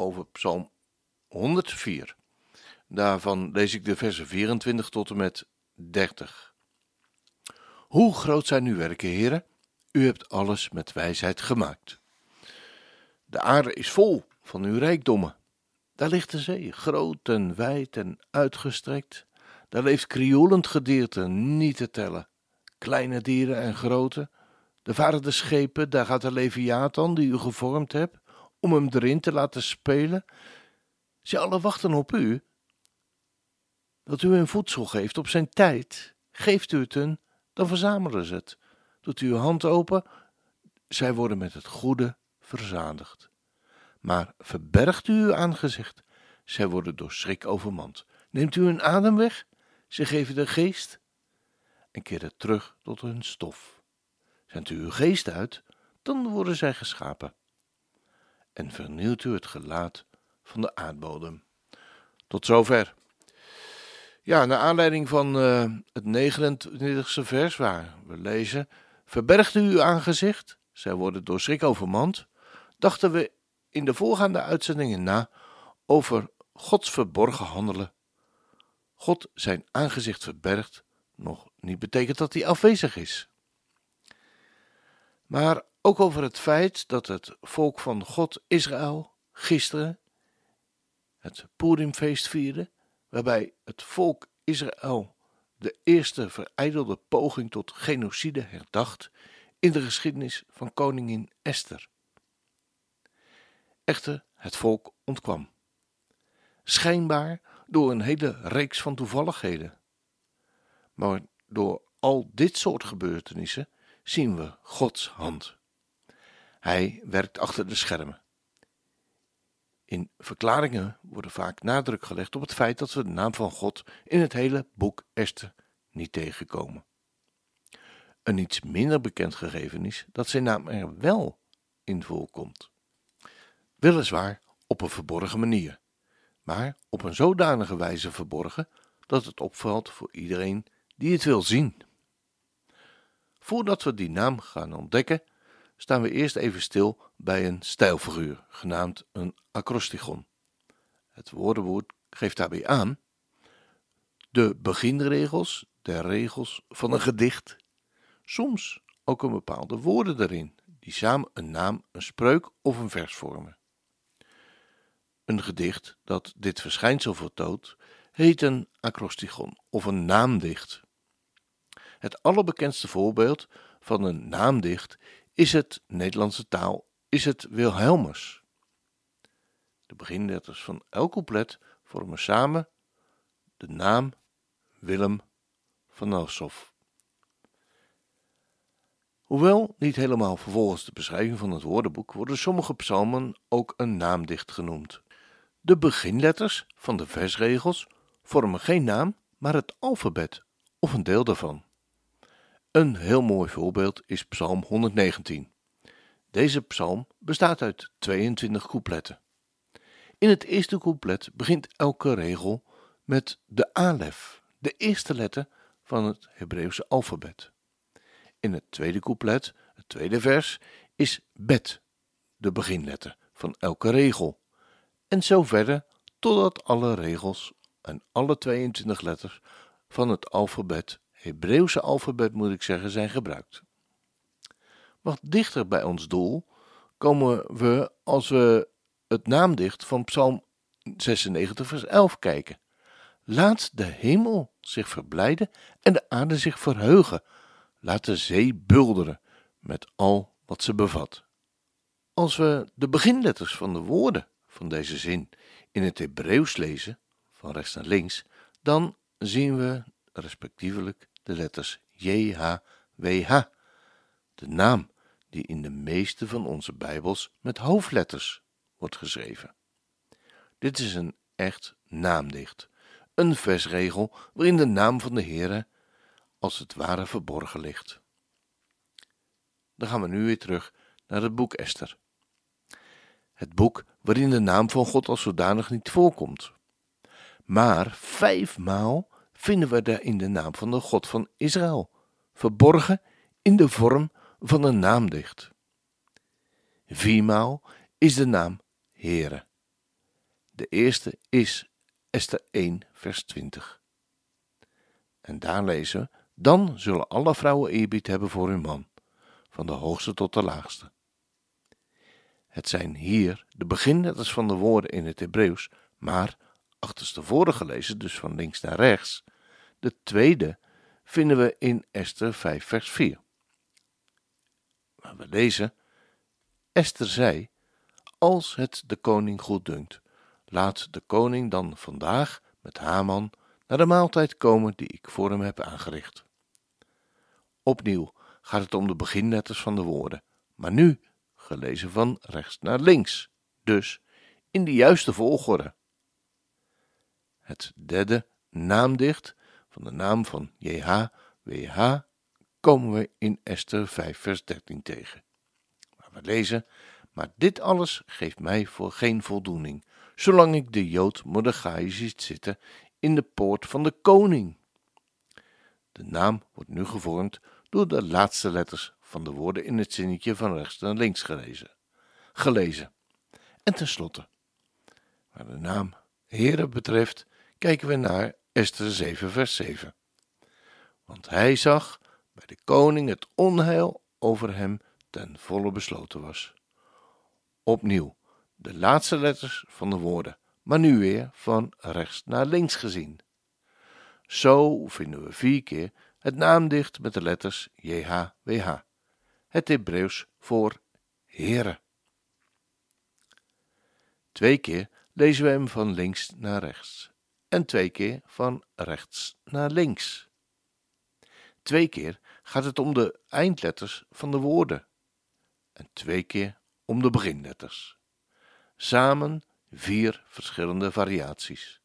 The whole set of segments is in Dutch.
over Psalm 104. Daarvan lees ik de versen 24 tot en met 30. Hoe groot zijn uw werken, heren? U hebt alles met wijsheid gemaakt. De aarde is vol van uw rijkdommen. Daar ligt de zee, groot en wijd en uitgestrekt. Daar leeft krioelend gedierte, niet te tellen. Kleine dieren en grote. De varen de schepen, daar gaat de Leviathan die u gevormd hebt om hem erin te laten spelen. Ze alle wachten op u. Dat u hun voedsel geeft op zijn tijd. Geeft u het hun, dan verzamelen ze het. Doet u uw hand open, zij worden met het goede verzadigd. Maar verbergt u uw aangezicht, zij worden door schrik overmand. Neemt u hun adem weg, ze geven de geest en keren terug tot hun stof. Zendt u uw geest uit, dan worden zij geschapen en vernieuwt u het gelaat van de aardbodem. Tot zover. Ja, naar aanleiding van uh, het 29e vers waar we lezen: Verbergt u uw aangezicht, zij worden door schrik overmand, dachten we in de voorgaande uitzendingen na over Gods verborgen handelen. God zijn aangezicht verbergt, nog niet betekent dat hij afwezig is. Maar ook over het feit dat het volk van God Israël gisteren het Purimfeest vierde, waarbij het volk Israël de eerste verijdelde poging tot genocide herdacht in de geschiedenis van koningin Esther. Echter, het volk ontkwam. Schijnbaar door een hele reeks van toevalligheden. Maar door al dit soort gebeurtenissen zien we Gods hand. Hij werkt achter de schermen. In verklaringen wordt vaak nadruk gelegd op het feit dat we de naam van God in het hele boek Esther niet tegenkomen. Een iets minder bekend gegeven is dat zijn naam er wel in voorkomt. Weliswaar op een verborgen manier, maar op een zodanige wijze verborgen dat het opvalt voor iedereen die het wil zien. Voordat we die naam gaan ontdekken, staan we eerst even stil bij een stijlfiguur, genaamd een acrostigon. Het woordenwoord geeft daarbij aan de beginregels der regels van een gedicht, soms ook een bepaalde woorden erin, die samen een naam, een spreuk of een vers vormen. Een gedicht dat dit verschijnsel vertoont, heet een acrostigon of een naamdicht. Het allerbekendste voorbeeld van een naamdicht is het Nederlandse taal, is het Wilhelmus. De beginletters van elk couplet vormen samen de naam Willem van Nassau. Hoewel niet helemaal vervolgens de beschrijving van het woordenboek, worden sommige psalmen ook een naamdicht genoemd. De beginletters van de versregels vormen geen naam, maar het alfabet of een deel daarvan. Een heel mooi voorbeeld is Psalm 119. Deze psalm bestaat uit 22 coupletten. In het eerste couplet begint elke regel met de alef, de eerste letter van het Hebreeuwse alfabet. In het tweede couplet, het tweede vers, is bet, de beginletter van elke regel. En zo verder totdat alle regels en alle 22 letters van het alfabet Hebreeuwse alfabet moet ik zeggen, zijn gebruikt. Wat dichter bij ons doel komen we als we het naamdicht van Psalm 96, vers 11 kijken. Laat de hemel zich verblijden en de aarde zich verheugen. Laat de zee bulderen met al wat ze bevat. Als we de beginletters van de woorden van deze zin in het Hebreeuws lezen, van rechts naar links, dan zien we respectievelijk de letters JHWH, de naam die in de meeste van onze Bijbels met hoofdletters wordt geschreven. Dit is een echt naamdicht, een versregel waarin de naam van de Heere als het ware verborgen ligt. Dan gaan we nu weer terug naar het boek Esther. Het boek waarin de naam van God als zodanig niet voorkomt. Maar vijfmaal vinden we daarin de naam van de God van Israël, verborgen in de vorm van een naamdicht. Viermaal is de naam Heere. De eerste is Esther 1, vers 20. En daar lezen we: Dan zullen alle vrouwen eerbied hebben voor hun man, van de hoogste tot de laagste. Het zijn hier de beginletters van de woorden in het Hebreeuws, maar achterstevoren gelezen, dus van links naar rechts. De tweede vinden we in Esther 5, vers 4. Waar we lezen: Esther zei: Als het de koning goed dunkt, laat de koning dan vandaag met Haman naar de maaltijd komen die ik voor hem heb aangericht. Opnieuw gaat het om de beginletters van de woorden, maar nu gelezen van rechts naar links, dus in de juiste volgorde. Het derde naamdicht van de naam van JHWH komen we in Esther 5 vers 13 tegen. Waar we lezen, maar dit alles geeft mij voor geen voldoening, zolang ik de Jood Mordechai ziet zitten in de poort van de koning. De naam wordt nu gevormd door de laatste letters van de woorden in het zinnetje van rechts naar links gelezen. gelezen. En tenslotte, waar de naam Heere betreft, kijken we naar Esther 7, vers 7. Want hij zag bij de koning het onheil over hem ten volle besloten was. Opnieuw de laatste letters van de woorden, maar nu weer van rechts naar links gezien. Zo vinden we vier keer het naamdicht met de letters JHWH, het Hebreeuws voor Heere. Twee keer lezen we hem van links naar rechts en twee keer van rechts naar links. Twee keer gaat het om de eindletters van de woorden en twee keer om de beginletters. Samen vier verschillende variaties.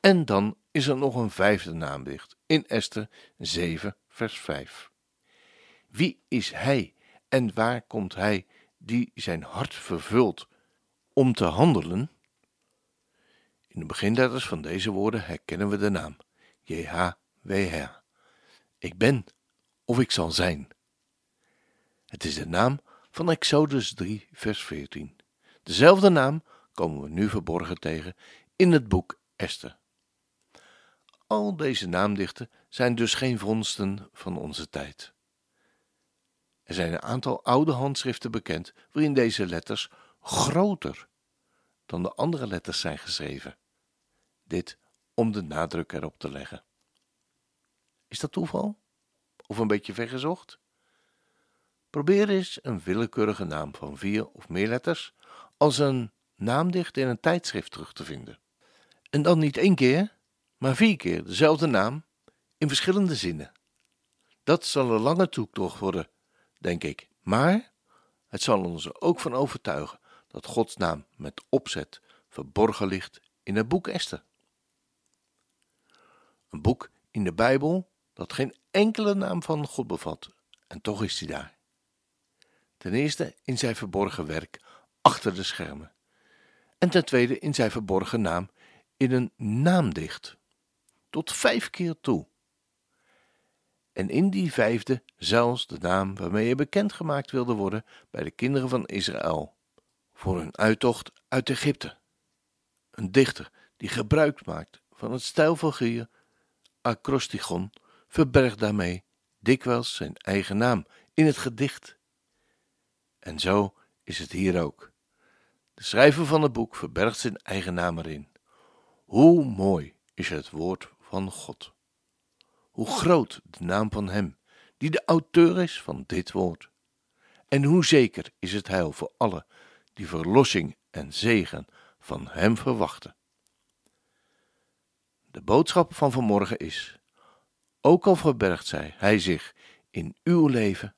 En dan is er nog een vijfde naamdicht in Esther 7, vers 5. Wie is hij en waar komt hij die zijn hart vervult om te handelen? In de beginletters van deze woorden herkennen we de naam JHWH. Ik ben of ik zal zijn. Het is de naam van Exodus 3, vers 14. Dezelfde naam komen we nu verborgen tegen in het boek Esther. Al deze naamdichten zijn dus geen vondsten van onze tijd. Er zijn een aantal oude handschriften bekend waarin deze letters groter dan de andere letters zijn geschreven. Dit om de nadruk erop te leggen. Is dat toeval? Of een beetje vergezocht? Probeer eens een willekeurige naam van vier of meer letters als een naamdicht in een tijdschrift terug te vinden. En dan niet één keer, maar vier keer dezelfde naam in verschillende zinnen. Dat zal een lange toektocht worden, denk ik, maar het zal ons er ook van overtuigen dat Gods naam met opzet verborgen ligt in het boek Esther. Een boek in de Bijbel dat geen enkele naam van God bevat, en toch is hij daar. Ten eerste in zijn verborgen werk achter de schermen, en ten tweede in zijn verborgen naam in een naamdicht, tot vijf keer toe. En in die vijfde zelfs de naam waarmee hij bekendgemaakt wilde worden bij de kinderen van Israël, voor hun uittocht uit Egypte. Een dichter die gebruik maakt van het stijlfiguur acrostigon verbergt daarmee dikwijls zijn eigen naam in het gedicht. En zo is het hier ook. De schrijver van het boek verbergt zijn eigen naam erin. Hoe mooi is het woord van God. Hoe groot de naam van Hem, die de auteur is van dit woord. En hoe zeker is het heil voor alle die verlossing en zegen van Hem verwachten. De boodschap van vanmorgen is: ook al verbergt zij hij zich in uw leven,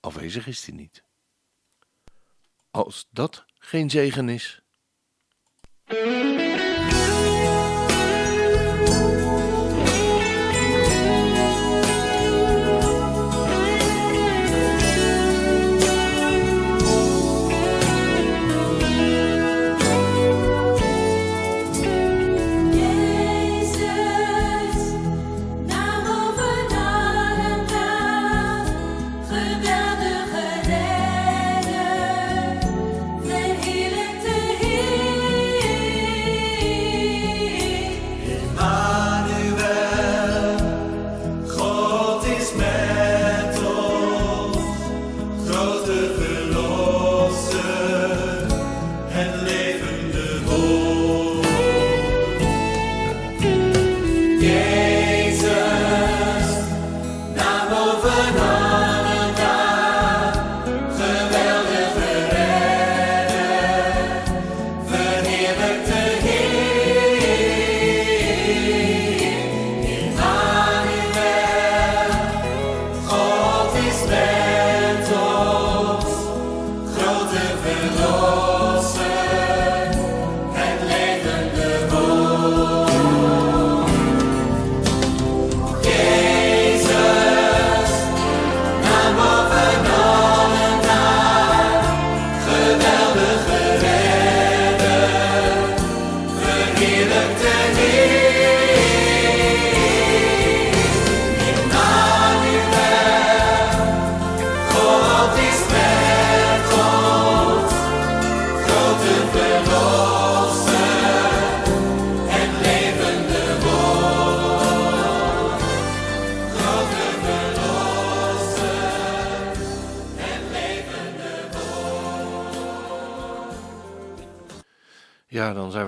afwezig is hij niet. Als dat geen zegen is,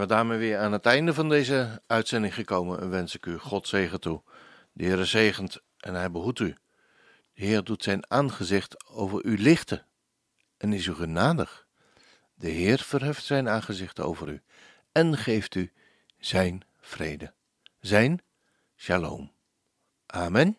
we daarmee weer aan het einde van deze uitzending gekomen en wens ik u God zegen toe. De Heer zegent en hij behoedt u. De Heer doet zijn aangezicht over u lichten en is u genadig. De Heer verheft zijn aangezicht over u en geeft u zijn vrede, zijn shalom. Amen.